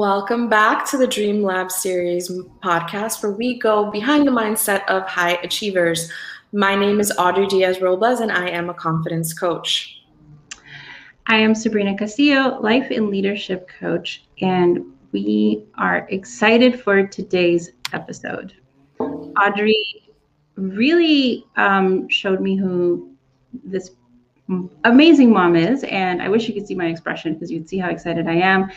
Welcome back to the Dream Lab series podcast where we go behind the mindset of high achievers. My name is Audrey Diaz Robles and I am a confidence coach. I am Sabrina Castillo, life and leadership coach, and we are excited for today's episode. Audrey really um, showed me who this amazing mom is, and I wish you could see my expression because you'd see how excited I am.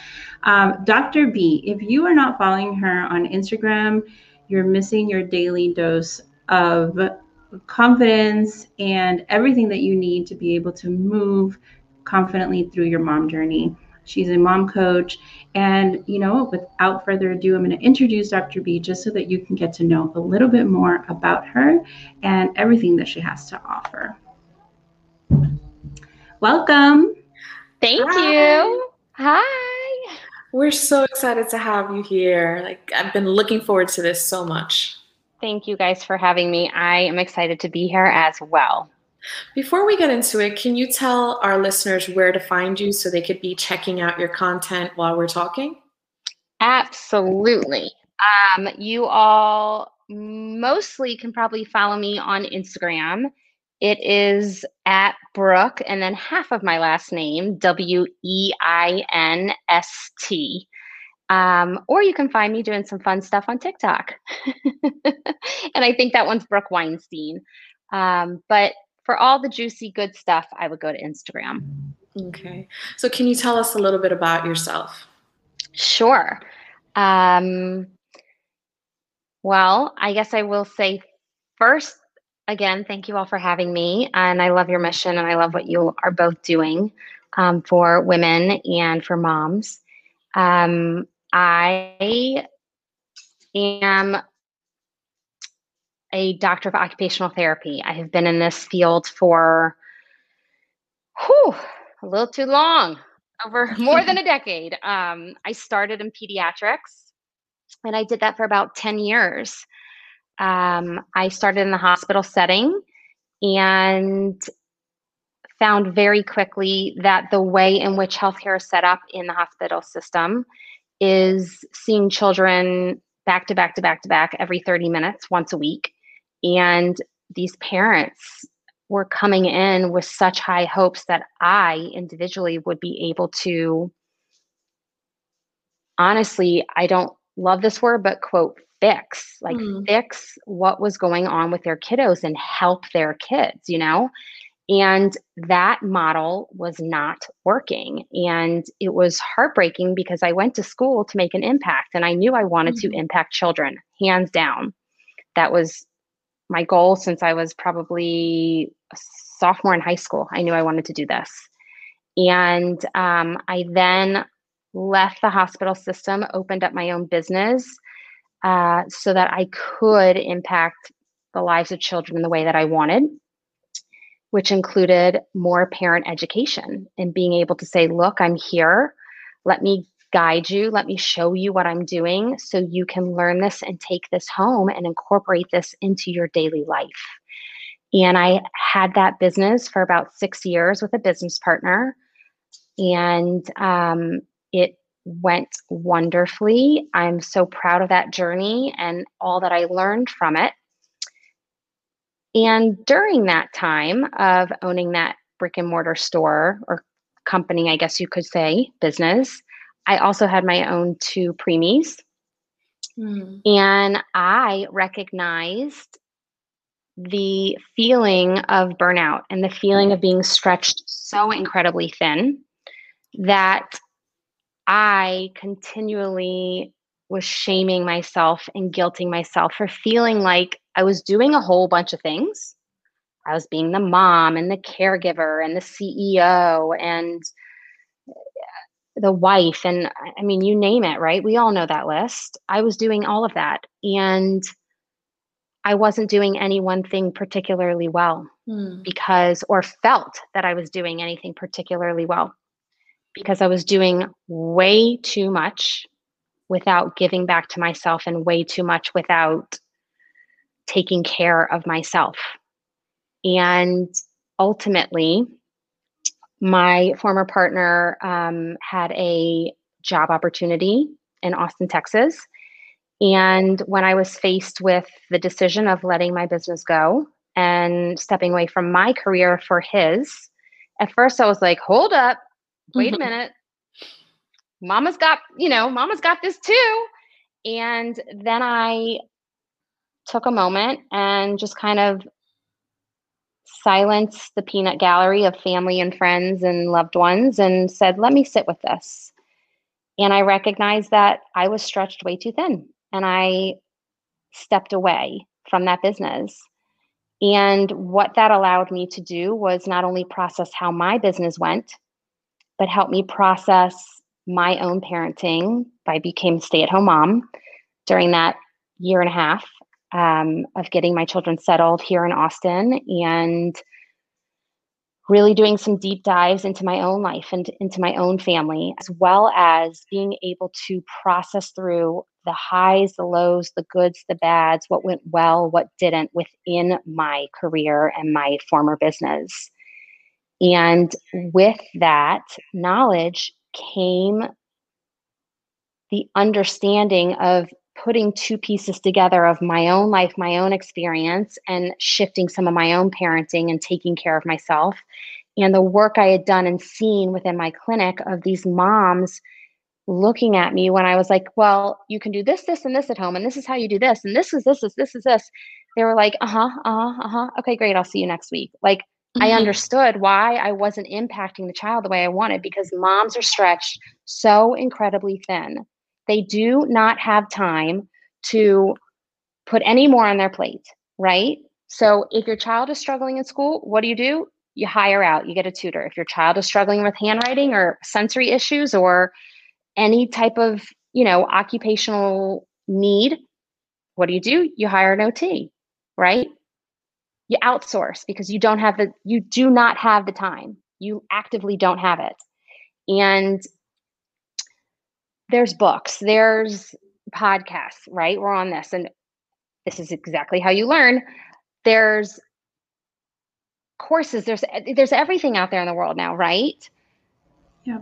Um, Dr. B, if you are not following her on Instagram, you're missing your daily dose of confidence and everything that you need to be able to move confidently through your mom journey. She's a mom coach. And, you know, without further ado, I'm going to introduce Dr. B just so that you can get to know a little bit more about her and everything that she has to offer. Welcome. Thank Hi. you. Hi. We're so excited to have you here. Like, I've been looking forward to this so much. Thank you guys for having me. I am excited to be here as well. Before we get into it, can you tell our listeners where to find you so they could be checking out your content while we're talking? Absolutely. Um, you all mostly can probably follow me on Instagram it is at Brooke and then half of my last name, W E I N S T. Um, or you can find me doing some fun stuff on TikTok. and I think that one's Brooke Weinstein. Um, but for all the juicy good stuff, I would go to Instagram. Okay. So, can you tell us a little bit about yourself? Sure. Um, well, I guess I will say first again, thank you all for having me. And I love your mission and I love what you are both doing um, for women and for moms. Um, I am a doctor of occupational therapy. I have been in this field for whew, a little too long, over more than a decade. Um, I started in pediatrics and I did that for about 10 years um, I started in the hospital setting and found very quickly that the way in which healthcare is set up in the hospital system is seeing children back to back to back to back every 30 minutes once a week. And these parents were coming in with such high hopes that I individually would be able to honestly, I don't love this word, but quote, fix like mm. fix what was going on with their kiddos and help their kids you know and that model was not working and it was heartbreaking because i went to school to make an impact and i knew i wanted mm. to mm-hmm. impact children hands down that was my goal since i was probably a sophomore in high school i knew i wanted to do this and um, i then left the hospital system opened up my own business uh, so that I could impact the lives of children in the way that I wanted, which included more parent education and being able to say, look, I'm here. Let me guide you. Let me show you what I'm doing so you can learn this and take this home and incorporate this into your daily life. And I had that business for about six years with a business partner. And um, it went wonderfully. I'm so proud of that journey and all that I learned from it. And during that time of owning that brick and mortar store or company, I guess you could say, business, I also had my own two preemies. Mm. And I recognized the feeling of burnout and the feeling of being stretched so incredibly thin that I continually was shaming myself and guilting myself for feeling like I was doing a whole bunch of things. I was being the mom and the caregiver and the CEO and the wife and I mean you name it, right? We all know that list. I was doing all of that and I wasn't doing any one thing particularly well hmm. because or felt that I was doing anything particularly well because I was doing way too much without giving back to myself and way too much without taking care of myself. And ultimately, my former partner um, had a job opportunity in Austin, Texas. And when I was faced with the decision of letting my business go and stepping away from my career for his, at first I was like, hold up, wait mm-hmm. a minute. Mama's got, you know, mama's got this too. And then I took a moment and just kind of silenced the peanut gallery of family and friends and loved ones and said, let me sit with this. And I recognized that I was stretched way too thin and I stepped away from that business. And what that allowed me to do was not only process how my business went, but help me process my own parenting. I became stay at home mom during that year and a half um, of getting my children settled here in Austin and really doing some deep dives into my own life and into my own family, as well as being able to process through the highs, the lows, the goods, the bads, what went well, what didn't within my career and my former business. And with that knowledge came the understanding of putting two pieces together of my own life, my own experience, and shifting some of my own parenting and taking care of myself. And the work I had done and seen within my clinic of these moms looking at me when I was like, well, you can do this, this, and this at home, and this is how you do this, and this is this is this is this. They were like, uh huh, uh huh, uh huh. Okay, great. I'll see you next week. Like, mm-hmm. I understood why I wasn't impacting the child the way I wanted because moms are stretched so incredibly thin. They do not have time to put any more on their plate, right? So if your child is struggling in school, what do you do? You hire out, you get a tutor. If your child is struggling with handwriting or sensory issues or any type of, you know, occupational need, what do you do? You hire an OT, right? You outsource because you don't have the you do not have the time. You actively don't have it. And there's books, there's podcasts, right? We're on this and this is exactly how you learn. There's courses, there's there's everything out there in the world now, right? Yeah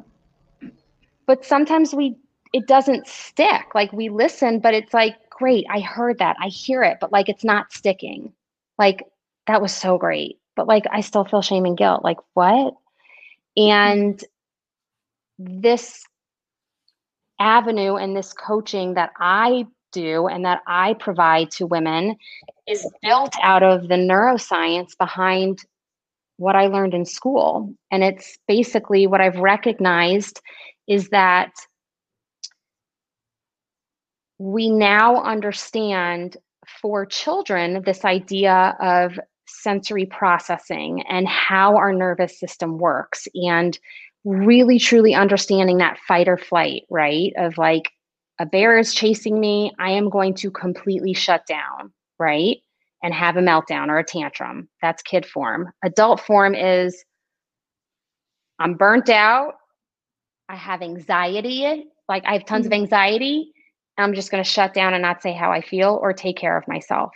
but sometimes we it doesn't stick like we listen but it's like great i heard that i hear it but like it's not sticking like that was so great but like i still feel shame and guilt like what? Mm-hmm. And this avenue and this coaching that i do and that i provide to women is built out of the neuroscience behind what i learned in school. And it's basically what i've recognized is that we now understand for children this idea of sensory processing and how our nervous system works and really truly understanding that fight or flight, right? Of like, a bear is chasing me, I am going to completely shut down, right? And have a meltdown or a tantrum. That's kid form. Adult form is I'm burnt out. I have anxiety, like I have tons mm-hmm. of anxiety, I'm just going to shut down and not say how I feel or take care of myself.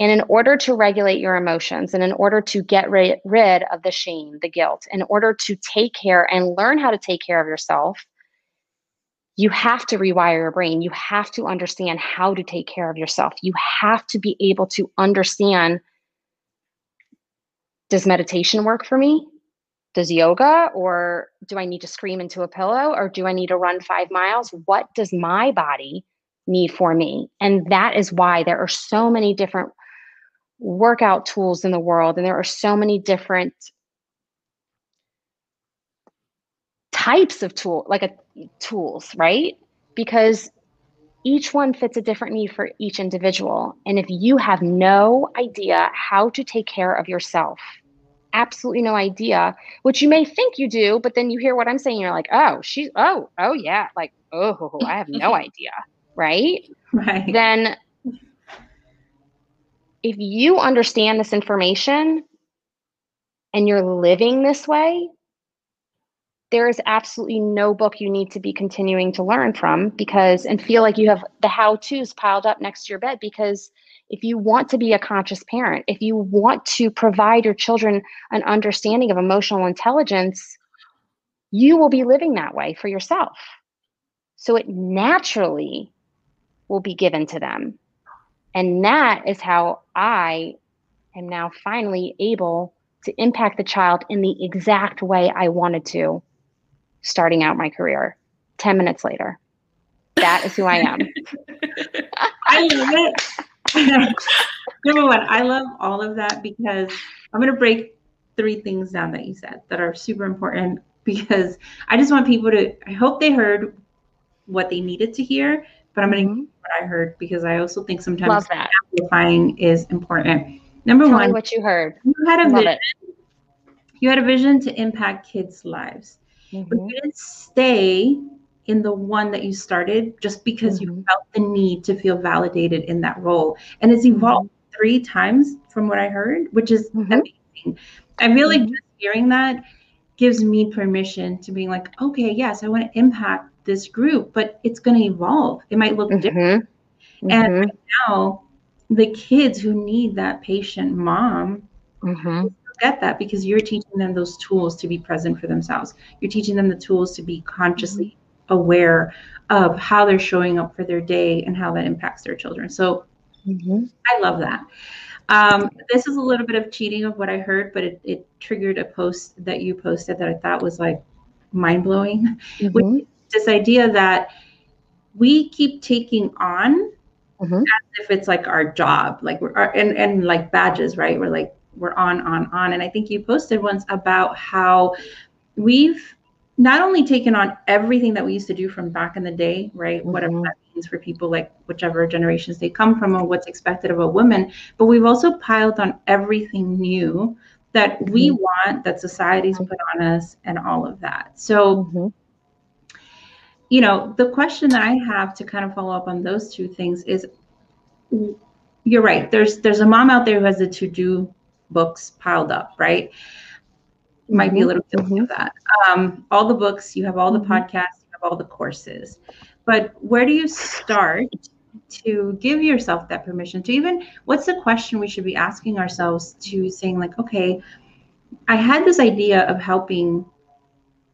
And in order to regulate your emotions and in order to get rid, rid of the shame, the guilt, in order to take care and learn how to take care of yourself, you have to rewire your brain. You have to understand how to take care of yourself. You have to be able to understand does meditation work for me? does yoga or do I need to scream into a pillow or do I need to run five miles? What does my body need for me? And that is why there are so many different workout tools in the world and there are so many different types of tool like a tools right because each one fits a different need for each individual and if you have no idea how to take care of yourself absolutely no idea, which you may think you do, but then you hear what I'm saying, you're like, oh, she's, oh, oh, yeah, like, oh, I have no idea, right? Right. Then if you understand this information and you're living this way, there is absolutely no book you need to be continuing to learn from because and feel like you have the how to's piled up next to your bed because if you want to be a conscious parent, if you want to provide your children an understanding of emotional intelligence, you will be living that way for yourself. So it naturally will be given to them. And that is how I am now finally able to impact the child in the exact way I wanted to starting out my career 10 minutes later. That is who I am. I love it. Number one, I love all of that because I'm going to break three things down that you said that are super important because I just want people to, I hope they heard what they needed to hear, but I'm going to mm-hmm. What I heard because I also think sometimes amplifying is important. Number Tell one, what you heard. You had a love vision. It. You had a vision to impact kids' lives, mm-hmm. but you didn't stay in the one that you started just because mm-hmm. you felt the need to feel validated in that role. And it's evolved mm-hmm. three times from what I heard, which is mm-hmm. amazing. I feel like mm-hmm. just hearing that gives me permission to be like, okay, yes, I want to impact this group, but it's going to evolve. It might look different. Mm-hmm. And right now, the kids who need that patient mom get that because you're teaching them those tools to be present for themselves. You're teaching them the tools to be consciously aware of how they're showing up for their day and how that impacts their children. So mm-hmm. I love that. Um, this is a little bit of cheating of what I heard, but it, it, triggered a post that you posted that I thought was like mind blowing. Mm-hmm. This idea that we keep taking on mm-hmm. as if it's like our job, like we're and and like badges, right? We're like we're on, on, on. And I think you posted once about how we've not only taken on everything that we used to do from back in the day, right? Mm-hmm. Whatever that means for people like whichever generations they come from or what's expected of a woman, but we've also piled on everything new that mm-hmm. we want, that society's put on us, and all of that. So, mm-hmm. You know, the question that I have to kind of follow up on those two things is you're right. There's there's a mom out there who has the to-do books piled up, right? might be a mm-hmm. little guilty mm-hmm. of that. Um, all the books, you have all the mm-hmm. podcasts, you have all the courses. But where do you start to give yourself that permission to even what's the question we should be asking ourselves to saying like, okay, I had this idea of helping,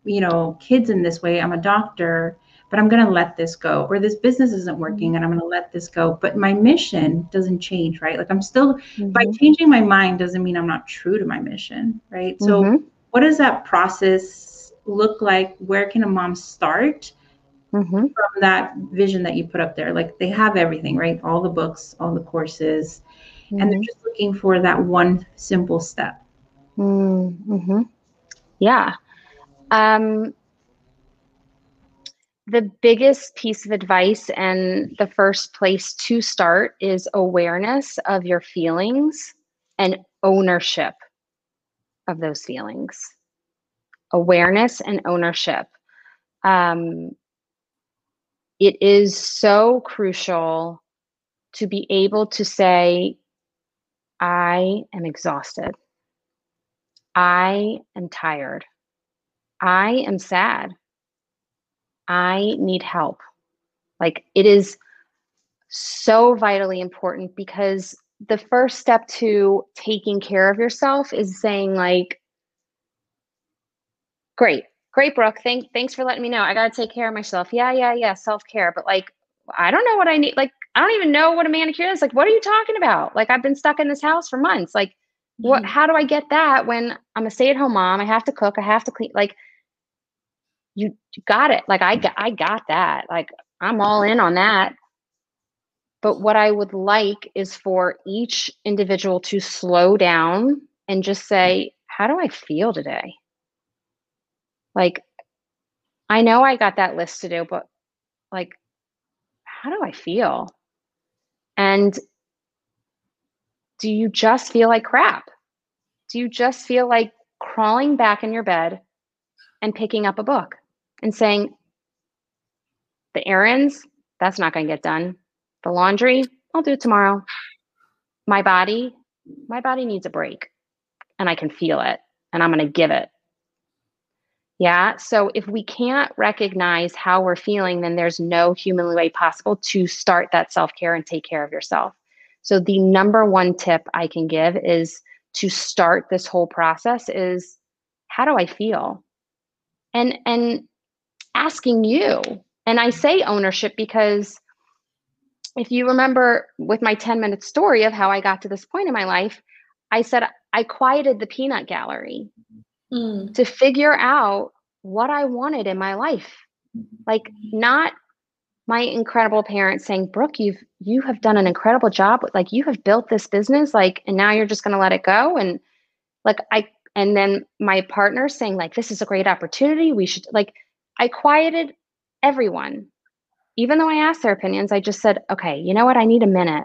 you know, kids in this way. I'm a doctor, but I'm going to let this go. Or this business isn't working and I'm going to let this go. But my mission doesn't change, right? Like I'm still, mm-hmm. by changing my mind doesn't mean I'm not true to my mission, right? So mm-hmm what does that process look like? Where can a mom start mm-hmm. from that vision that you put up there? Like they have everything, right? All the books, all the courses, mm-hmm. and they're mm-hmm. just looking for that one simple step. Mm-hmm. Yeah. Um, the biggest piece of advice and the first place to start is awareness of your feelings and ownership of those feelings. Awareness and ownership. Um, it is so crucial to be able to say i am exhausted. I am tired. I am sad i need help. Like it is so vitally important because the first step to taking care of yourself is saying like great great brooke. Thank, thanks for letting me know. I gotta take care of myself. Yeah yeah yeah self-care. But like i don't know what i need like i don't even know what a manicure is. Like what are you talking about? Like i've been stuck in this house for months. Like mm-hmm. what how do i get that when i'm a stay-at-home mom? I have to cook. I have to clean like you got it like i got i got that like i'm all in on that but what I would like is for each individual to slow down and just say, How do I feel today? Like, I know I got that list to do, but like, how do I feel? And do you just feel like crap? Do you just feel like crawling back in your bed and picking up a book and saying, the errands, that's not going to get done. The laundry, I'll do it tomorrow. My body, my body needs a break and I can feel it and I'm going to give it. Yeah. So if we can't recognize how we're feeling, then there's no human way possible to start that self care and take care of yourself. So the number one tip I can give is to start this whole process is how do I feel? And and asking you, and I say ownership because if you remember with my 10 minute story of how I got to this point in my life, I said I quieted the peanut gallery mm. to figure out what I wanted in my life. Like not my incredible parents saying, "Brooke, you've you have done an incredible job. Like you have built this business like and now you're just going to let it go." And like I and then my partner saying like, "This is a great opportunity. We should like I quieted everyone. Even though I asked their opinions, I just said, "Okay, you know what? I need a minute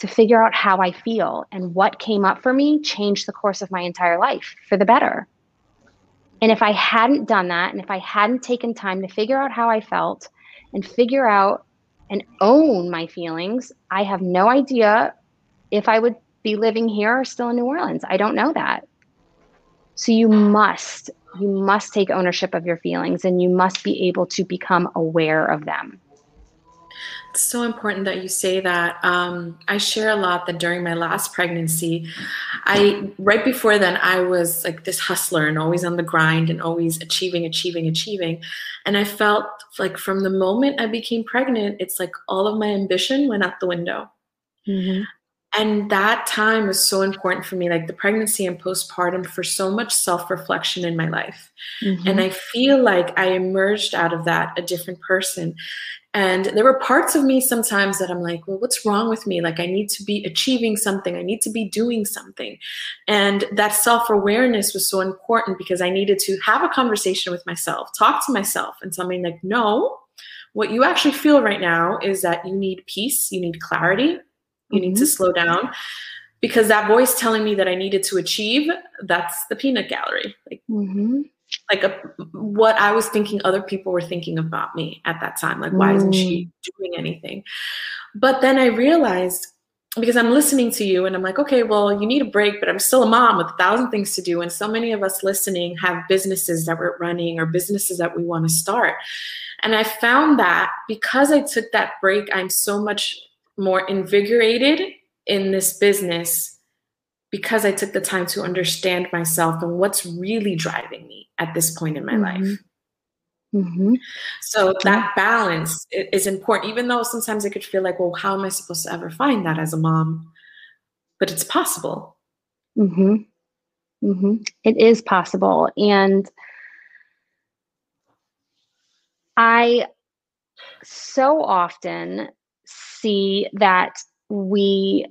to figure out how I feel and what came up for me changed the course of my entire life for the better." And if I hadn't done that, and if I hadn't taken time to figure out how I felt and figure out and own my feelings, I have no idea if I would be living here or still in New Orleans. I don't know that. So you must, you must take ownership of your feelings and you must be able to become aware of them. It's so important that you say that. Um, I share a lot that during my last pregnancy, I right before then I was like this hustler and always on the grind and always achieving, achieving, achieving. And I felt like from the moment I became pregnant, it's like all of my ambition went out the window. Mm-hmm. And that time was so important for me, like the pregnancy and postpartum, for so much self reflection in my life. Mm-hmm. And I feel like I emerged out of that a different person. And there were parts of me sometimes that I'm like, well, what's wrong with me? Like, I need to be achieving something, I need to be doing something. And that self awareness was so important because I needed to have a conversation with myself, talk to myself, and tell me, like, no, what you actually feel right now is that you need peace, you need clarity, you mm-hmm. need to mm-hmm. slow down. Because that voice telling me that I needed to achieve, that's the peanut gallery. Like, mm-hmm like a, what I was thinking other people were thinking about me at that time. Like, why isn't she mm. doing anything? But then I realized because I'm listening to you and I'm like, okay, well, you need a break, but I'm still a mom with a thousand things to do. And so many of us listening have businesses that we're running or businesses that we want to start. And I found that because I took that break, I'm so much more invigorated in this business because I took the time to understand myself and what's really driving me at this point in my mm-hmm. life. Mm-hmm. So that balance is important, even though sometimes it could feel like, well, how am I supposed to ever find that as a mom? But it's possible. Mm-hmm. Mm-hmm. It is possible. And I so often see that we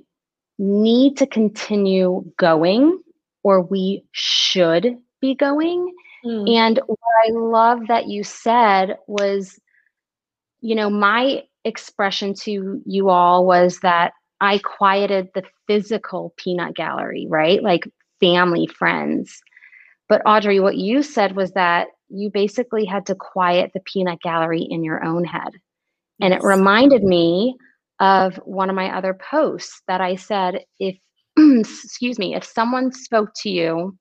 need to continue going or we should be going. Mm. And what I love that you said was, you know, my expression to you all was that I quieted the physical peanut gallery, right? Like family, friends. But Audrey, what you said was that you basically had to quiet the peanut gallery in your own head. Yes. And it reminded me of one of my other posts that I said, if, excuse me, if someone spoke to you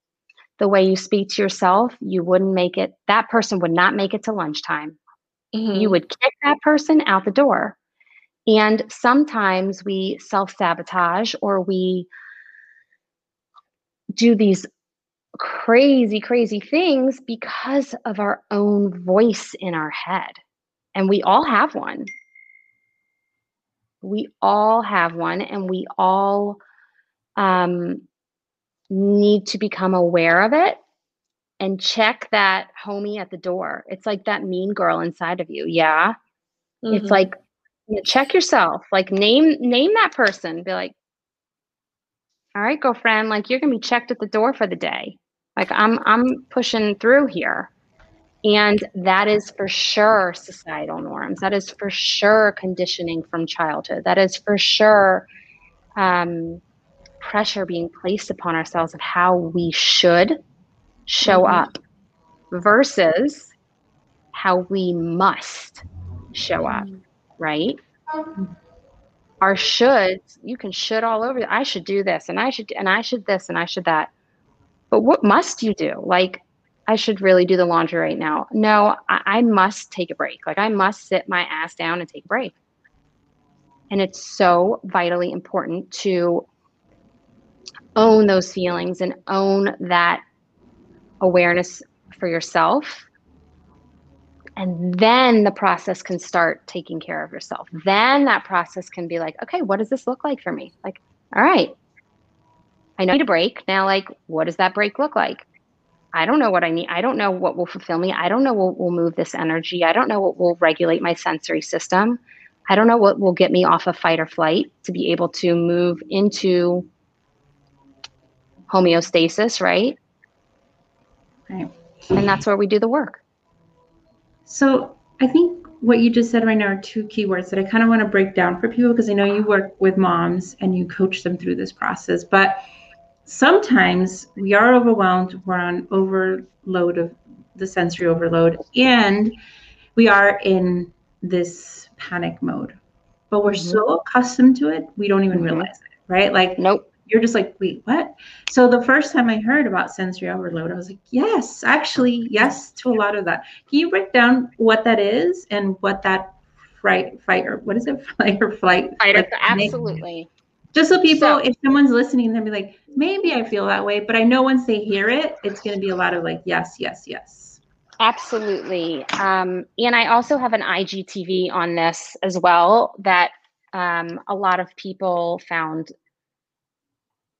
the way you speak to yourself, you wouldn't make it, that person would not make it to lunchtime. Mm-hmm. You would kick that person out the door. And sometimes we self sabotage or we do these crazy, crazy things because of our own voice in our head. And we all have one. We all have one, and we all um, need to become aware of it and check that homie at the door. It's like that mean girl inside of you. Yeah. Mm-hmm. It's like you know, check yourself. Like name name that person. Be like, all right, girlfriend, like you're gonna be checked at the door for the day. Like I'm I'm pushing through here. And that is for sure societal norms. That is for sure conditioning from childhood. That is for sure um, pressure being placed upon ourselves of how we should show mm-hmm. up versus how we must show up, right? Our shoulds, you can should all over. I should do this, and I should, and I should this, and I should that. But what must you do? Like, I should really do the laundry right now. No, I, I must take a break. Like, I must sit my ass down and take a break. And it's so vitally important to own those feelings and own that awareness for yourself And then the process can start taking care of yourself. Then that process can be like, okay, what does this look like for me? Like, all right, I need a break. Now, like, what does that break look like? I don't know what I need. I don't know what will fulfill me. I don't know what will move this energy. I don't know what will regulate my sensory system. I don't know what will get me off of fight or flight to be able to move into homeostasis, right? Right. And that's where we do the work. So I think what you just said right now are two keywords that I kind of want to break down for people because I know you work with moms and you coach them through this process. But sometimes we are overwhelmed, we're on overload of the sensory overload, and we are in this panic mode. But we're mm-hmm. so accustomed to it, we don't even mm-hmm. realize it, right? Like, nope. You're just like, wait, what? So the first time I heard about sensory overload, I was like, yes, actually, yes to a lot of that. Can you break down what that is and what that fright, fight, or what is it, fight or flight? Fight or, absolutely. Just so people, so, if someone's listening, they'll be like, maybe I feel that way. But I know once they hear it, it's going to be a lot of like, yes, yes, yes. Absolutely. Um, and I also have an IGTV on this as well that um, a lot of people found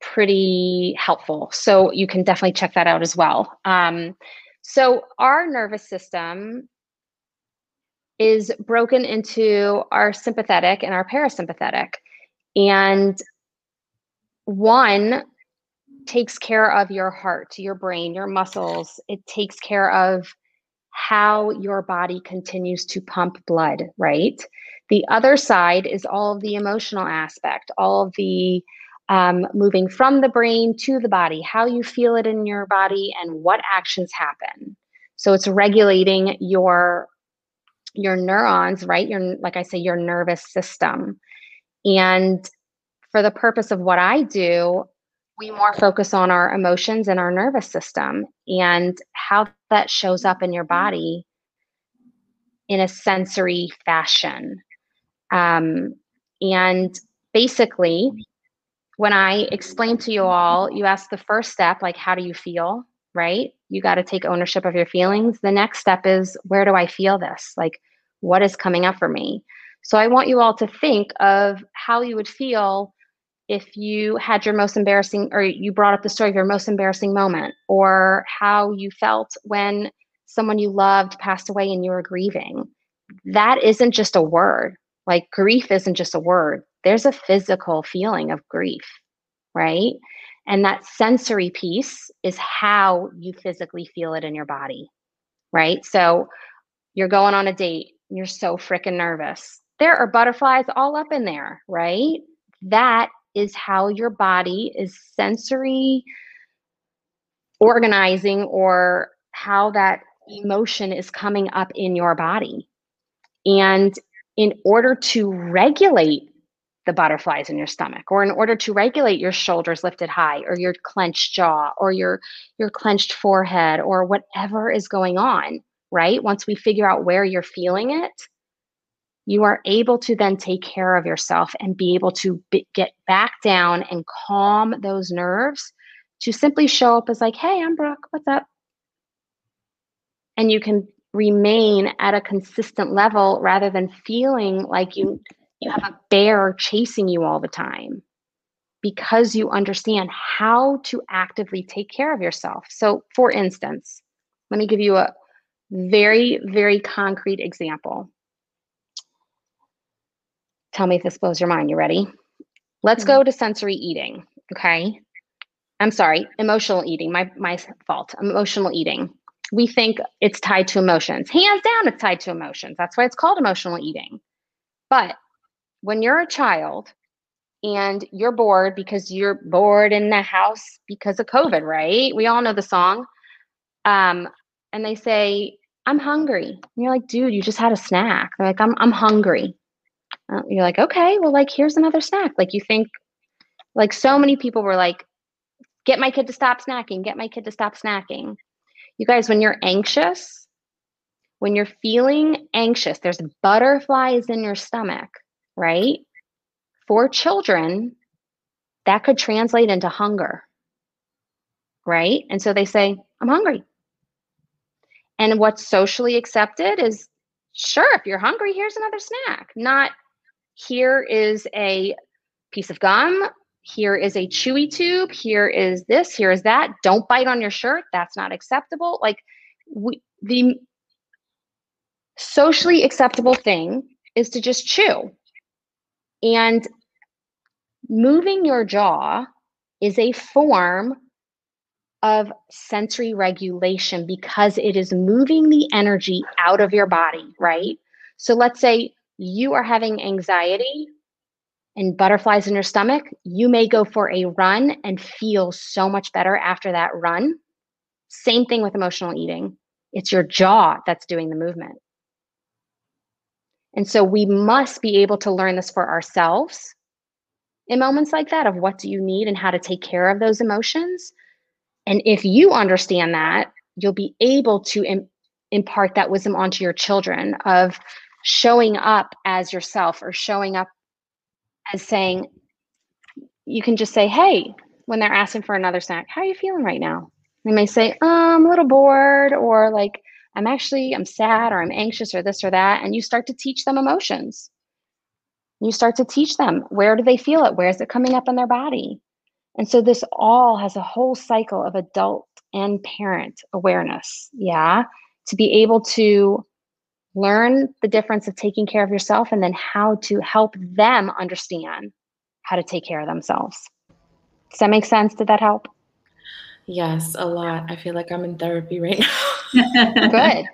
pretty helpful. So you can definitely check that out as well. Um, so our nervous system is broken into our sympathetic and our parasympathetic. And one takes care of your heart, your brain, your muscles. It takes care of how your body continues to pump blood, right? The other side is all of the emotional aspect, all of the um, moving from the brain to the body, how you feel it in your body, and what actions happen. So it's regulating your your neurons, right? Your like I say, your nervous system. And for the purpose of what I do, we more focus on our emotions and our nervous system and how that shows up in your body in a sensory fashion. Um, and basically, when I explain to you all, you ask the first step, like, how do you feel? Right? You got to take ownership of your feelings. The next step is, where do I feel this? Like, what is coming up for me? So I want you all to think of how you would feel if you had your most embarrassing or you brought up the story of your most embarrassing moment or how you felt when someone you loved passed away and you were grieving. That isn't just a word. Like grief isn't just a word. There's a physical feeling of grief right? And that sensory piece is how you physically feel it in your body right? So you're going on a date you're so freaking nervous there are butterflies all up in there right that is how your body is sensory organizing or how that emotion is coming up in your body. And in order to regulate the butterflies in your stomach or in order to regulate your shoulders lifted high or your clenched jaw or your your clenched forehead or whatever is going on right once we figure out where you're feeling it you are able to then take care of yourself and be able to be, get back down and calm those nerves to simply show up as like, hey, I'm Brooke, what's up? And you can remain at a consistent level rather than feeling like you you have a bear chasing you all the time because you understand how to actively take care of yourself. So, for instance, let me give you a very, very concrete example. Tell me if this blows your mind. You ready? Let's mm-hmm. go to sensory eating. Okay. I'm sorry, emotional eating. My my fault. Emotional eating. We think it's tied to emotions. Hands down, it's tied to emotions. That's why it's called emotional eating. But when you're a child and you're bored because you're bored in the house because of COVID, right? We all know the song. Um, and they say, I'm hungry. And you're like, dude, you just had a snack. They're like, I'm I'm hungry. Uh, you're like, okay, well, like, here's another snack. Like, you think, like, so many people were like, get my kid to stop snacking, get my kid to stop snacking. You guys, when you're anxious, when you're feeling anxious, there's butterflies in your stomach, right? For children, that could translate into hunger, right? And so they say, I'm hungry. And what's socially accepted is sure, if you're hungry, here's another snack, not here is a piece of gum, here is a chewy tube, here is this, here is that. Don't bite on your shirt. That's not acceptable. Like we, the socially acceptable thing is to just chew. And moving your jaw is a form of sensory regulation because it is moving the energy out of your body, right? So let's say you are having anxiety and butterflies in your stomach, you may go for a run and feel so much better after that run. Same thing with emotional eating. It's your jaw that's doing the movement. And so we must be able to learn this for ourselves in moments like that of what do you need and how to take care of those emotions. And if you understand that, you'll be able to Im- impart that wisdom onto your children of showing up as yourself or showing up as saying, you can just say, hey, when they're asking for another snack, how are you feeling right now? They may say, oh, I'm a little bored, or like, I'm actually, I'm sad, or I'm anxious, or this or that. And you start to teach them emotions. You start to teach them where do they feel it? Where is it coming up in their body? And so this all has a whole cycle of adult and parent awareness. Yeah. To be able to learn the difference of taking care of yourself and then how to help them understand how to take care of themselves. Does that make sense? Did that help? Yes, a lot. I feel like I'm in therapy right now. Good.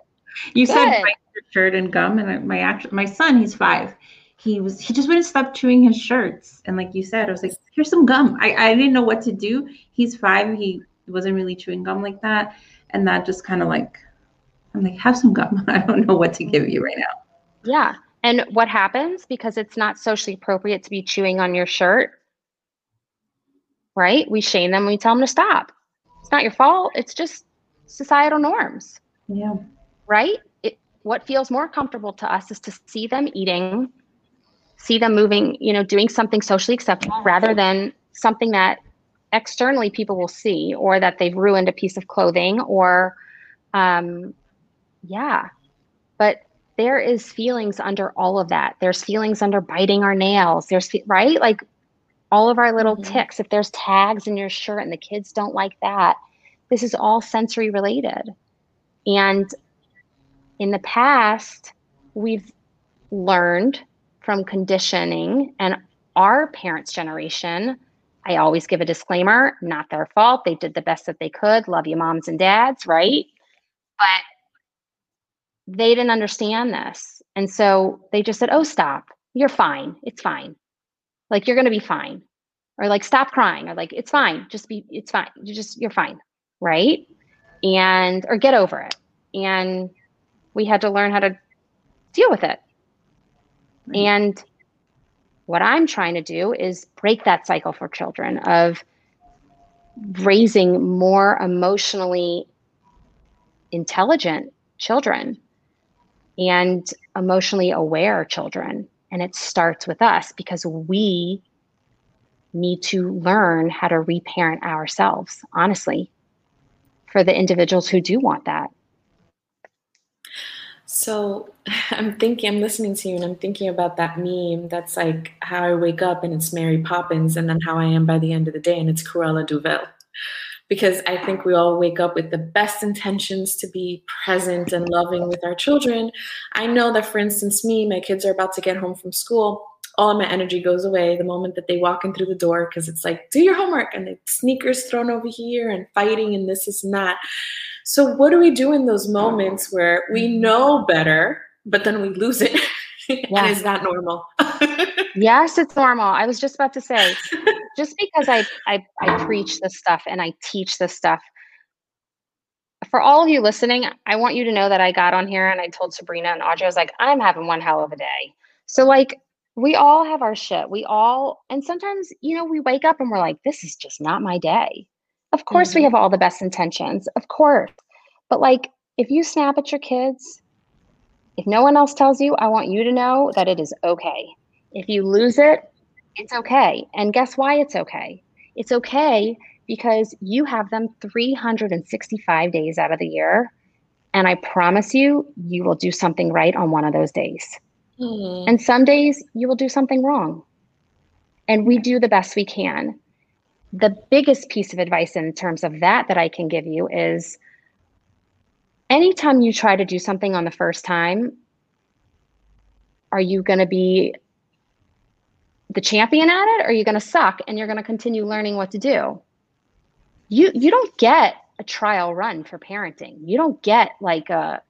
You Good. said shirt and gum, and my actual my son, he's five. He was he just wouldn't stop chewing his shirts, and like you said, I was like, "Here's some gum." I I didn't know what to do. He's five. He wasn't really chewing gum like that, and that just kind of like I'm like, have some gum. I don't know what to give you right now. Yeah. And what happens because it's not socially appropriate to be chewing on your shirt, right? We shame them, we tell them to stop. It's not your fault. It's just societal norms. Yeah. Right? It, what feels more comfortable to us is to see them eating, see them moving, you know, doing something socially acceptable rather than something that externally people will see or that they've ruined a piece of clothing or um, yeah. But there is feelings under all of that. There's feelings under biting our nails. There's right? Like all of our little mm-hmm. tics. If there's tags in your shirt and the kids don't like that, this is all sensory related. And in the past, we've learned from conditioning and our parents' generation. I always give a disclaimer, not their fault. They did the best that they could. Love you, moms and dads, right? But they didn't understand this. And so they just said, oh, stop. You're fine. It's fine. Like, you're going to be fine. Or like, stop crying. Or like, it's fine. Just be, it's fine. You just, you're fine. Right. And, or get over it. And we had to learn how to deal with it. Right. And what I'm trying to do is break that cycle for children of raising more emotionally intelligent children and emotionally aware children. And it starts with us because we need to learn how to reparent ourselves, honestly, for the individuals who do want that. So I'm thinking, I'm listening to you and I'm thinking about that meme that's like how I wake up and it's Mary Poppins, and then how I am by the end of the day and it's Cruella de Vil because I think we all wake up with the best intentions to be present and loving with our children. I know that, for instance, me, my kids are about to get home from school. All of my energy goes away the moment that they walk in through the door because it's like, do your homework, and the sneakers thrown over here, and fighting, and this is not. So, what do we do in those moments where we know better, but then we lose it? and is that normal? yes, it's normal. I was just about to say, just because I, I I preach this stuff and I teach this stuff. For all of you listening, I want you to know that I got on here and I told Sabrina and Audrey, I was like, I'm having one hell of a day. So like we all have our shit. We all and sometimes, you know, we wake up and we're like, this is just not my day. Of course mm-hmm. we have all the best intentions. Of course. But like if you snap at your kids, if no one else tells you, I want you to know that it is okay. If you lose it, it's okay. And guess why it's okay? It's okay because you have them 365 days out of the year And I promise you, you will do something right on one of those days. Mm. And some days you will do something wrong. And we do the best we can. The biggest piece of advice in terms of that that I can give you is anytime you try to do something on the first time, are you going to be the champion at it or are you going to suck and you're going to continue learning what to do? You you don't get a trial run for parenting. You don't get like a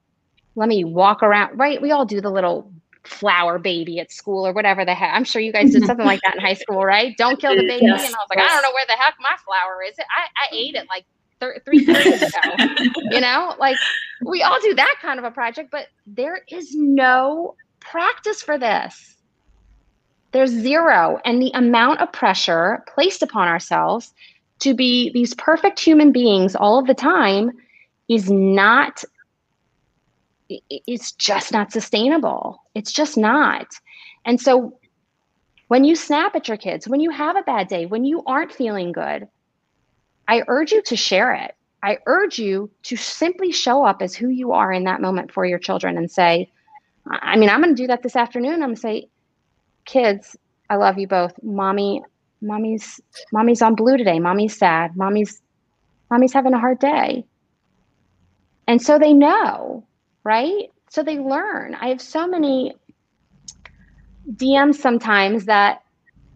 let me walk around, right? We all do the little flower baby at school or whatever the heck. I'm sure you guys did something like that in high school, right? Don't kill the baby. Yes, and I was like. I don't know where the heck my flower is. I, I ate it like thir- three years ago. you know, like we all do that kind of a project, but there is no practice for this. There's zero. And the amount of pressure placed upon ourselves to be these perfect human beings all of the time is not it's just not sustainable. It's just not. And so when you snap at your kids when you have a bad day when you aren't feeling good i urge you to share it. I urge you to simply show up as who you are in that moment for your children and say i mean i'm going to do that this afternoon. I'm going to say kids i love you both. Mommy mommy's mommy's on blue today. Mommy's sad. Mommy's mommy's having a hard day. And so they know right? So they learn. I have so many dms sometimes that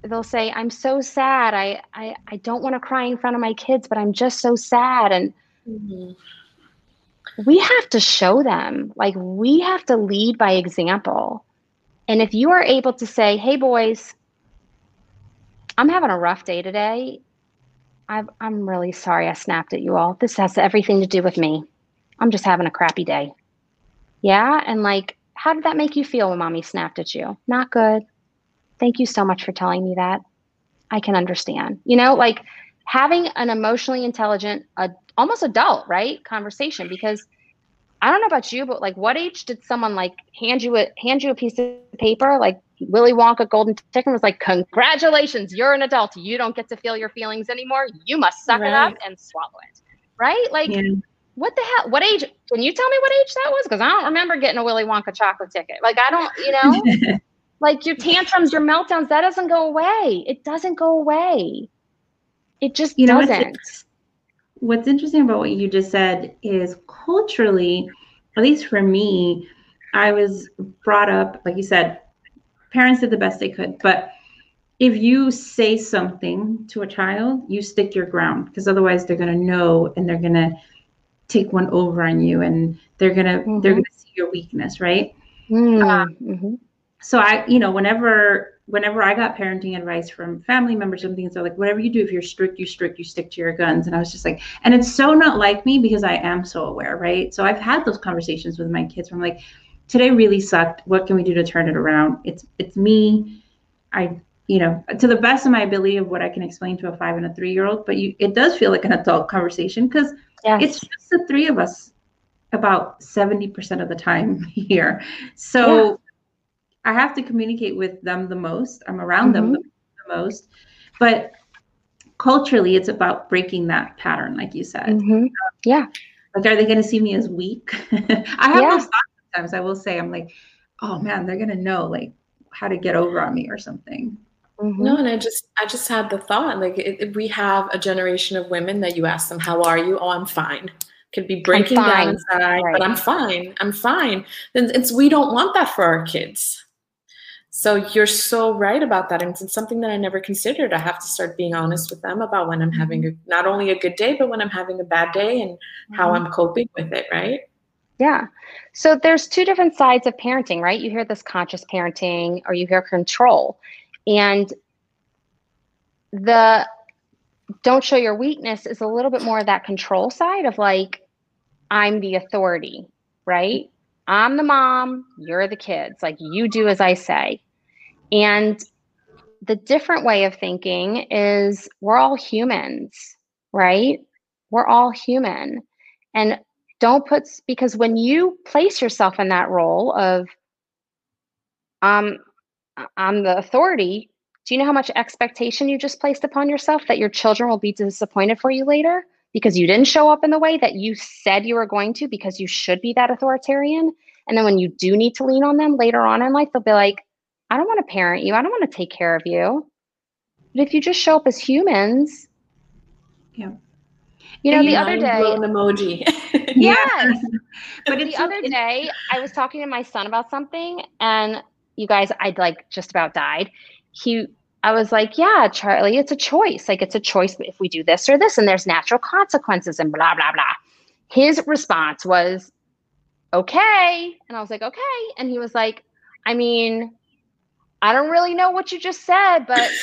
they'll say i'm so sad. I i, I don't want to cry in front of my kids but i'm just so sad. And mm-hmm. we have to show them like we have to lead by example and if you are able to say hey boys I'm having a rough day today. i am really sorry I snapped at you all. This has everything to do with me. I'm just having a crappy day. Yeah. And like, how did that make you feel when mommy snapped at you? Not good. Thank you so much for telling me that. I can understand. You know, like having an emotionally intelligent, uh, almost adult, right? Conversation because I don't know about you, but like, what age did someone like hand you a hand you a piece of paper, like Willy Wonka Golden Ticket and was like, congratulations, you're an adult. You don't get to feel your feelings anymore. You must suck right. it up and swallow it. Right? Like, yeah. what the hell? What age? Can you tell me what age that was? Because I don't remember getting a Willy Wonka chocolate ticket. Like, I don't, you know, like your tantrums, your meltdowns, that doesn't go away. It doesn't go away. It just you know, doesn't. What's, what's interesting about what you just said is culturally, at least for me, I was brought up, like you said, parents did the best they could. But if you say something to a child, you stick your ground because otherwise they're going to know and they're going to take one over on you and they're going to mm-hmm. they're going to see your weakness, right? Mm-hmm. Um, mm-hmm. so I, you know, whenever whenever I got parenting advice from family members and things, they're like, whatever you do, if you're strict, you strict, you stick to your guns. And I was just like, and it's so not like me because I am so aware, right? So I've had those conversations with my kids where I'm like, today really sucked. What can we do to turn it around? It's it's me. I you know to the best of my ability of what I can explain to a five and a three year old. But you, it does feel like an adult conversation because yes. it's just the three of us about seventy percent of the time here. So. Yeah. I have to communicate with them the most. I'm around mm-hmm. them the, the most. But culturally it's about breaking that pattern like you said mm-hmm. yeah like are they going to see me as weak i have yeah. those thoughts sometimes I will say, I'm like, oh man, they're gonna know like how to get over on me or something. Mm-hmm. No, and I just I just had the thought like if we have a generation of women that you ask them, "How are you?" "Oh, I'm fine." Could be breaking down inside, right. but I'm fine. I'm fine. Then it's we don't want that for our kids. So you're so right about that, and it's something that I never considered. I have to start being honest with them about when I'm having a, not only a good day, but when I'm having a bad day and mm-hmm. how I'm coping with it. Right. Yeah. So there's two different sides of parenting, right? You hear this conscious parenting or you hear control. And the don't show your weakness is a little bit more of that control side of like, I'm the authority, right? I'm the mom, you're the kids. Like, you do as I say. And the different way of thinking is we're all humans, right? We're all human. And don't put because when you place yourself in that role of um i'm the authority do you know how much expectation you just placed upon yourself that your children will be disappointed for you later because you didn't show up in the way that you said you were going to because you should be that authoritarian. And then when you do need to lean on them later on in life, they'll be like, I don't want to parent you. I don't want to take care of you. But if you just show up as humans, yeah. You know, the other day, an emoji. yes. but the other day, I was talking to my son about something, and you guys, I'd like just about died. He, I was like, "Yeah, Charlie, it's a choice. Like it's a choice if we do this or this, and there's natural consequences, and blah blah blah." His response was, "Okay," and I was like, "Okay," and he was like, "I mean, I don't really know what you just said, but."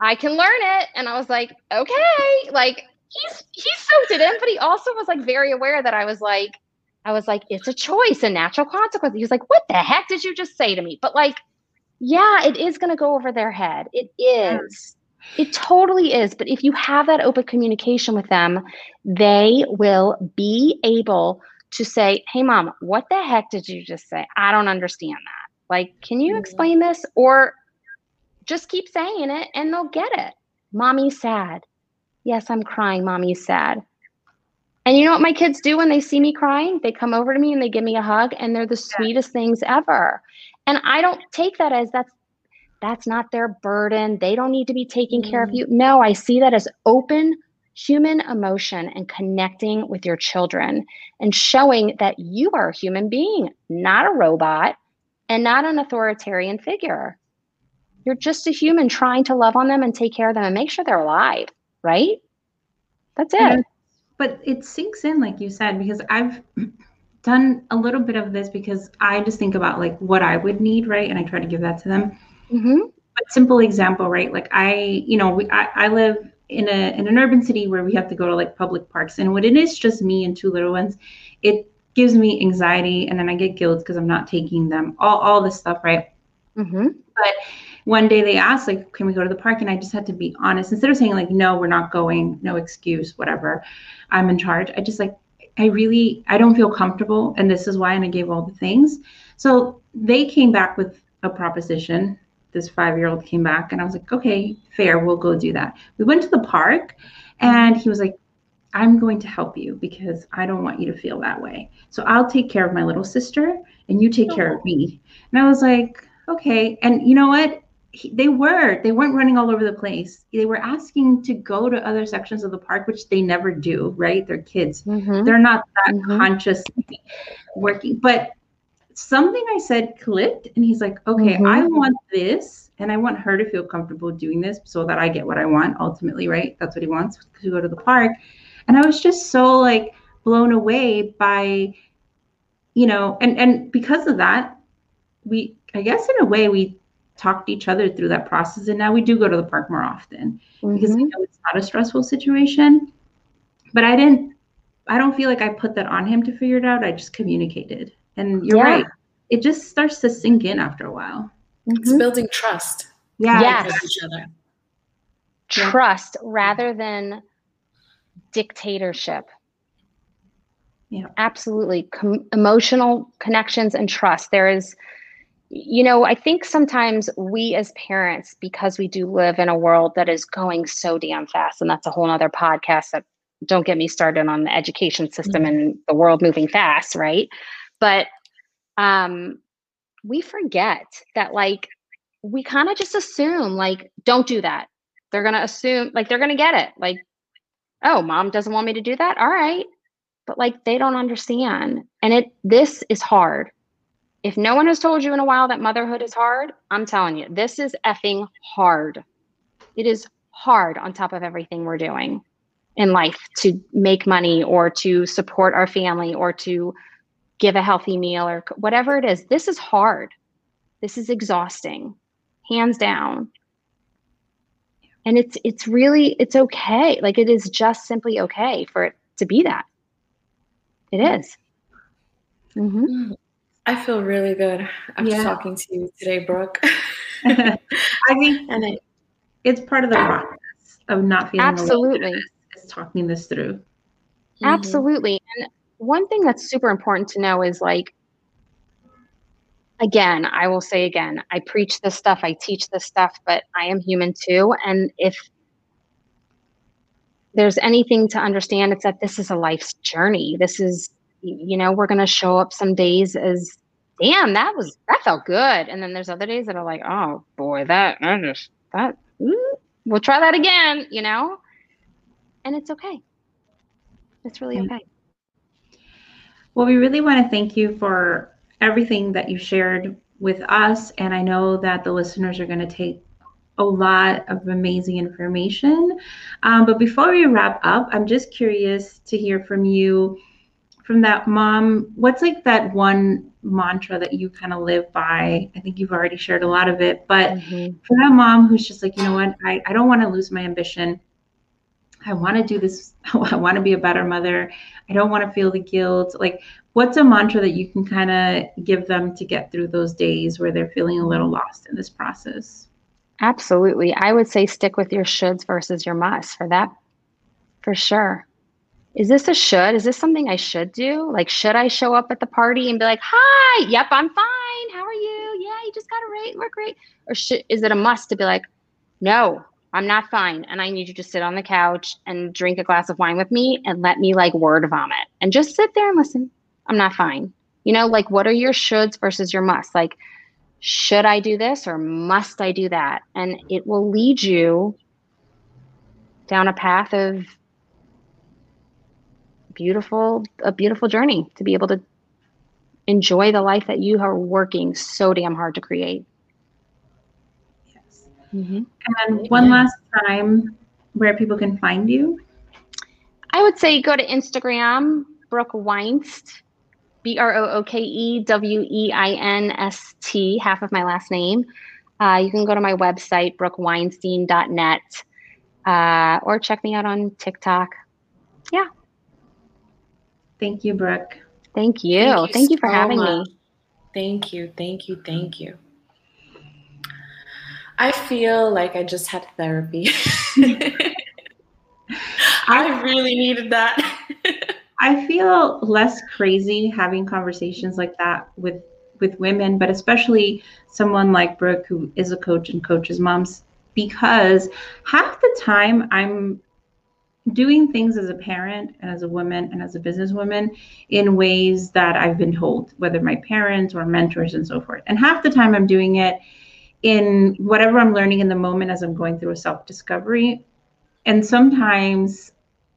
I can learn it. And I was like, okay, like he's he soaked it in, but he also was like very aware that I was like, I was like, it's a choice and natural consequence. He was like, what the heck did you just say to me? But like, yeah, it is gonna go over their head. It is. It totally is. But if you have that open communication with them, they will be able to say, Hey, mom, what the heck did you just say? I don't understand that. Like, can you mm-hmm. explain this? Or just keep saying it and they'll get it. Mommy's sad. Yes, I'm crying. Mommy's sad. And you know what my kids do when they see me crying? They come over to me and they give me a hug and they're the sweetest things ever. And I don't take that as that's that's not their burden. They don't need to be taking mm. care of mm. you. No, I see that as open human emotion and connecting with your children and showing that you are a human being, not a robot and not an authoritarian figure. You're just a human trying to love on them and take care of them and make sure they're alive, right? That's it. Yeah, but it sinks in, like you said, because I've done a little bit of this because I just think about like what I would need, right? And I try to give that to them. Mm-hmm. But simple example, right? Like I, you know, we, I, I live in a in an urban city where we have to go to like public parks, and when it is just me and two little ones, it gives me anxiety, and then I get guilt because I'm not taking them. All all this stuff, right? Mm-hmm. But one day they asked like can we go to the park? And i just had to be honest. Instead of saying like no we're not going no excuse whatever i'm in charge. I just like i really i don't feel comfortable and this is why and i gave all the things. So they came back with a proposition. This five year old came back and i was like okay fair we'll go do that. We went to the park and he was like i'm going to help you because i don't want you to feel that way. So i'll take care of my little sister and you take oh, care of me. And i was like okay. And you know what they were they weren't running all over the place they were asking to go to other sections of the park which they never do right they're kids mm-hmm. they're not that mm-hmm. conscious working but something i said clicked and he's like okay mm-hmm. i want this and i want her to feel comfortable doing this so that i get what i want ultimately right that's what he wants to go to the park and i was just so like blown away by you know and and because of that we i guess in a way we talked each other through that process. And now we do go to the park more often mm-hmm. because I know it's not a stressful situation. But I didn't, I don't feel like I put that on him to figure it out. I just communicated. And you're yeah. right. It just starts to sink in after a while. Mm-hmm. It's building trust. Yeah. Yes. Each other. Trust yeah. rather than dictatorship. Yeah. Absolutely. Com- emotional connections and trust. There is, you know, I think sometimes we as parents, because we do live in a world that is going so damn fast, and that's a whole other podcast that don't get me started on the education system mm-hmm. and the world moving fast, right? But um, we forget that, like, we kind of just assume, like, don't do that. They're going to assume, like, they're going to get it. Like, oh, mom doesn't want me to do that. All right. But, like, they don't understand. And it, this is hard if no one has told you in a while that motherhood is hard, I'm telling you, this is effing hard. It is hard on top of everything we're doing in life to make money or to support our family or to give a healthy meal or whatever it is. This is hard. This is exhausting, hands down. And it's it's really it's okay. Like it is just simply okay for it to be that. It is. Mm-hmm. I feel really good after yeah. talking to you today, Brooke. I think and it, it's part of the process of not feeling absolutely is talking this through. Mm-hmm. Absolutely. And one thing that's super important to know is like again, I will say again, I preach this stuff, I teach this stuff, but I am human too. And if there's anything to understand, it's that this is a life's journey. This is, you know, we're going to show up some days as, damn, that was, that felt good. And then there's other days that are like, oh boy, that, I just, that, ooh, we'll try that again, you know? And it's okay. It's really okay. Well, we really want to thank you for everything that you shared with us. And I know that the listeners are going to take a lot of amazing information. Um, but before we wrap up, I'm just curious to hear from you from that mom. What's like that one mantra that you kind of live by? I think you've already shared a lot of it, but mm-hmm. for that mom who's just like, you know what, I, I don't want to lose my ambition. I want to do this. I want to be a better mother. I don't want to feel the guilt. Like, what's a mantra that you can kind of give them to get through those days where they're feeling a little lost in this process? Absolutely. I would say stick with your shoulds versus your musts for that, for sure. Is this a should? Is this something I should do? Like, should I show up at the party and be like, hi, yep, I'm fine. How are you? Yeah, you just got it right. We're great. Or should, is it a must to be like, no, I'm not fine. And I need you to sit on the couch and drink a glass of wine with me and let me like word vomit and just sit there and listen. I'm not fine. You know, like what are your shoulds versus your musts? Like, should I do this or must I do that? And it will lead you down a path of beautiful, a beautiful journey to be able to enjoy the life that you are working so damn hard to create. Mm-hmm. And one yeah. last time, where people can find you? I would say go to Instagram, Brooke Weinst, B R O O K E W E I N S T, half of my last name. Uh, you can go to my website, brookeweinstein.net, uh, or check me out on TikTok. Yeah. Thank you, Brooke. Thank you. Thank you, Thank you for so having much. me. Thank you. Thank you. Thank you. I feel like I just had therapy. I really needed that. I feel less crazy having conversations like that with with women, but especially someone like Brooke who is a coach and coaches moms because half the time I'm doing things as a parent and as a woman and as a businesswoman in ways that I've been told, whether my parents or mentors and so forth. And half the time I'm doing it in whatever I'm learning in the moment as I'm going through a self discovery. And sometimes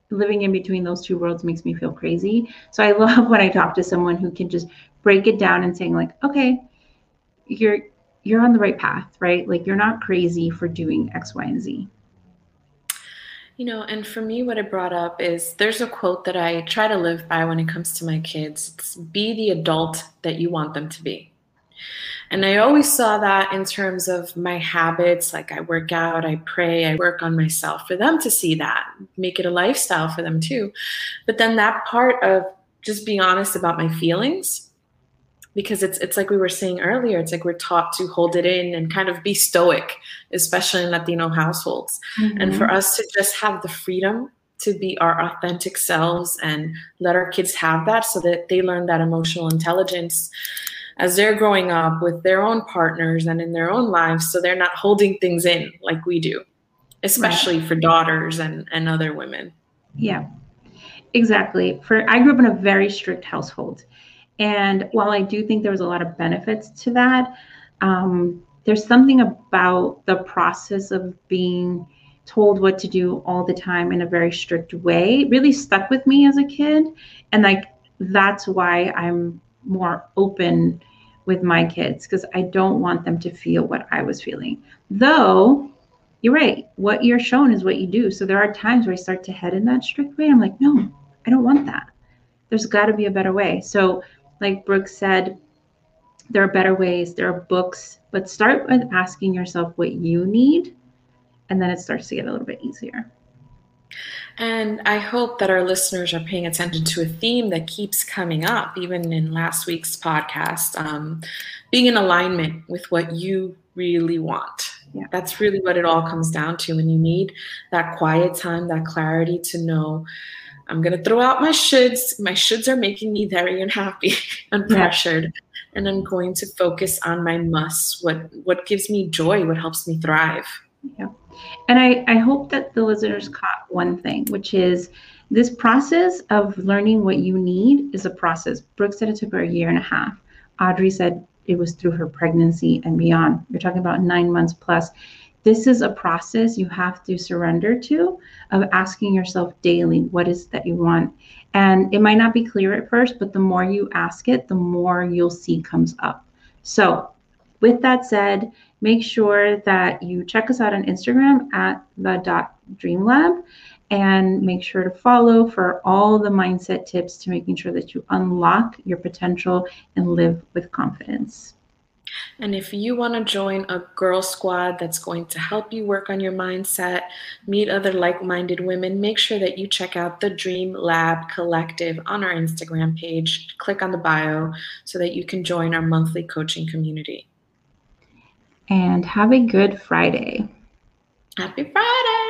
living in between those two worlds makes me feel crazy. So I love when I talk to someone who can just break it down and saying like, okay, you're you're on the right path, right? Like you're not crazy for doing X, Y, and Z. You know, and for me, what it brought up is there's a quote that I try to live by when it comes to my kids. It's be the adult that you want them to be. And I always saw that in terms of my habits. Like I work out, I pray, I work on myself for them to see that, make it a lifestyle for them too. But then that part of just being honest about my feelings, because it's it's like we were saying earlier, it's like we're taught to hold it in and kind of be stoic, especially in Latino households. Mm-hmm. And for us to just have the freedom to be our authentic selves and let our kids have that so that they learn that emotional intelligence as they're growing up with their own partners and in their own lives so they're not holding things in like we do especially right. for daughters and, and other women yeah exactly for i grew up in a very strict household and while i do think there was a lot of benefits to that um, there's something about the process of being told what to do all the time in a very strict way really stuck with me as a kid and like that's why i'm more open with my kids because I don't want them to feel what I was feeling. Though you're right, what you're shown is what you do. So there are times where I start to head in that strict way. I'm like, no, I don't want that. There's got to be a better way. So, like Brooke said, there are better ways, there are books, but start with asking yourself what you need, and then it starts to get a little bit easier. And I hope that our listeners are paying attention to a theme that keeps coming up, even in last week's podcast um, being in alignment with what you really want. Yeah. That's really what it all comes down to. When you need that quiet time, that clarity to know, I'm going to throw out my shoulds. My shoulds are making me very unhappy and pressured. Yeah. And I'm going to focus on my musts, what, what gives me joy, what helps me thrive. Yeah. And I, I hope that the listeners caught one thing, which is this process of learning what you need is a process. Brooke said it took her a year and a half. Audrey said it was through her pregnancy and beyond. You're talking about nine months plus. This is a process you have to surrender to of asking yourself daily, what is that you want? And it might not be clear at first, but the more you ask it, the more you'll see comes up. So, with that said, make sure that you check us out on Instagram at the dot dream lab and make sure to follow for all the mindset tips to making sure that you unlock your potential and live with confidence. And if you want to join a girl squad that's going to help you work on your mindset, meet other like minded women, make sure that you check out the Dream Lab Collective on our Instagram page. Click on the bio so that you can join our monthly coaching community. And have a good Friday. Happy Friday!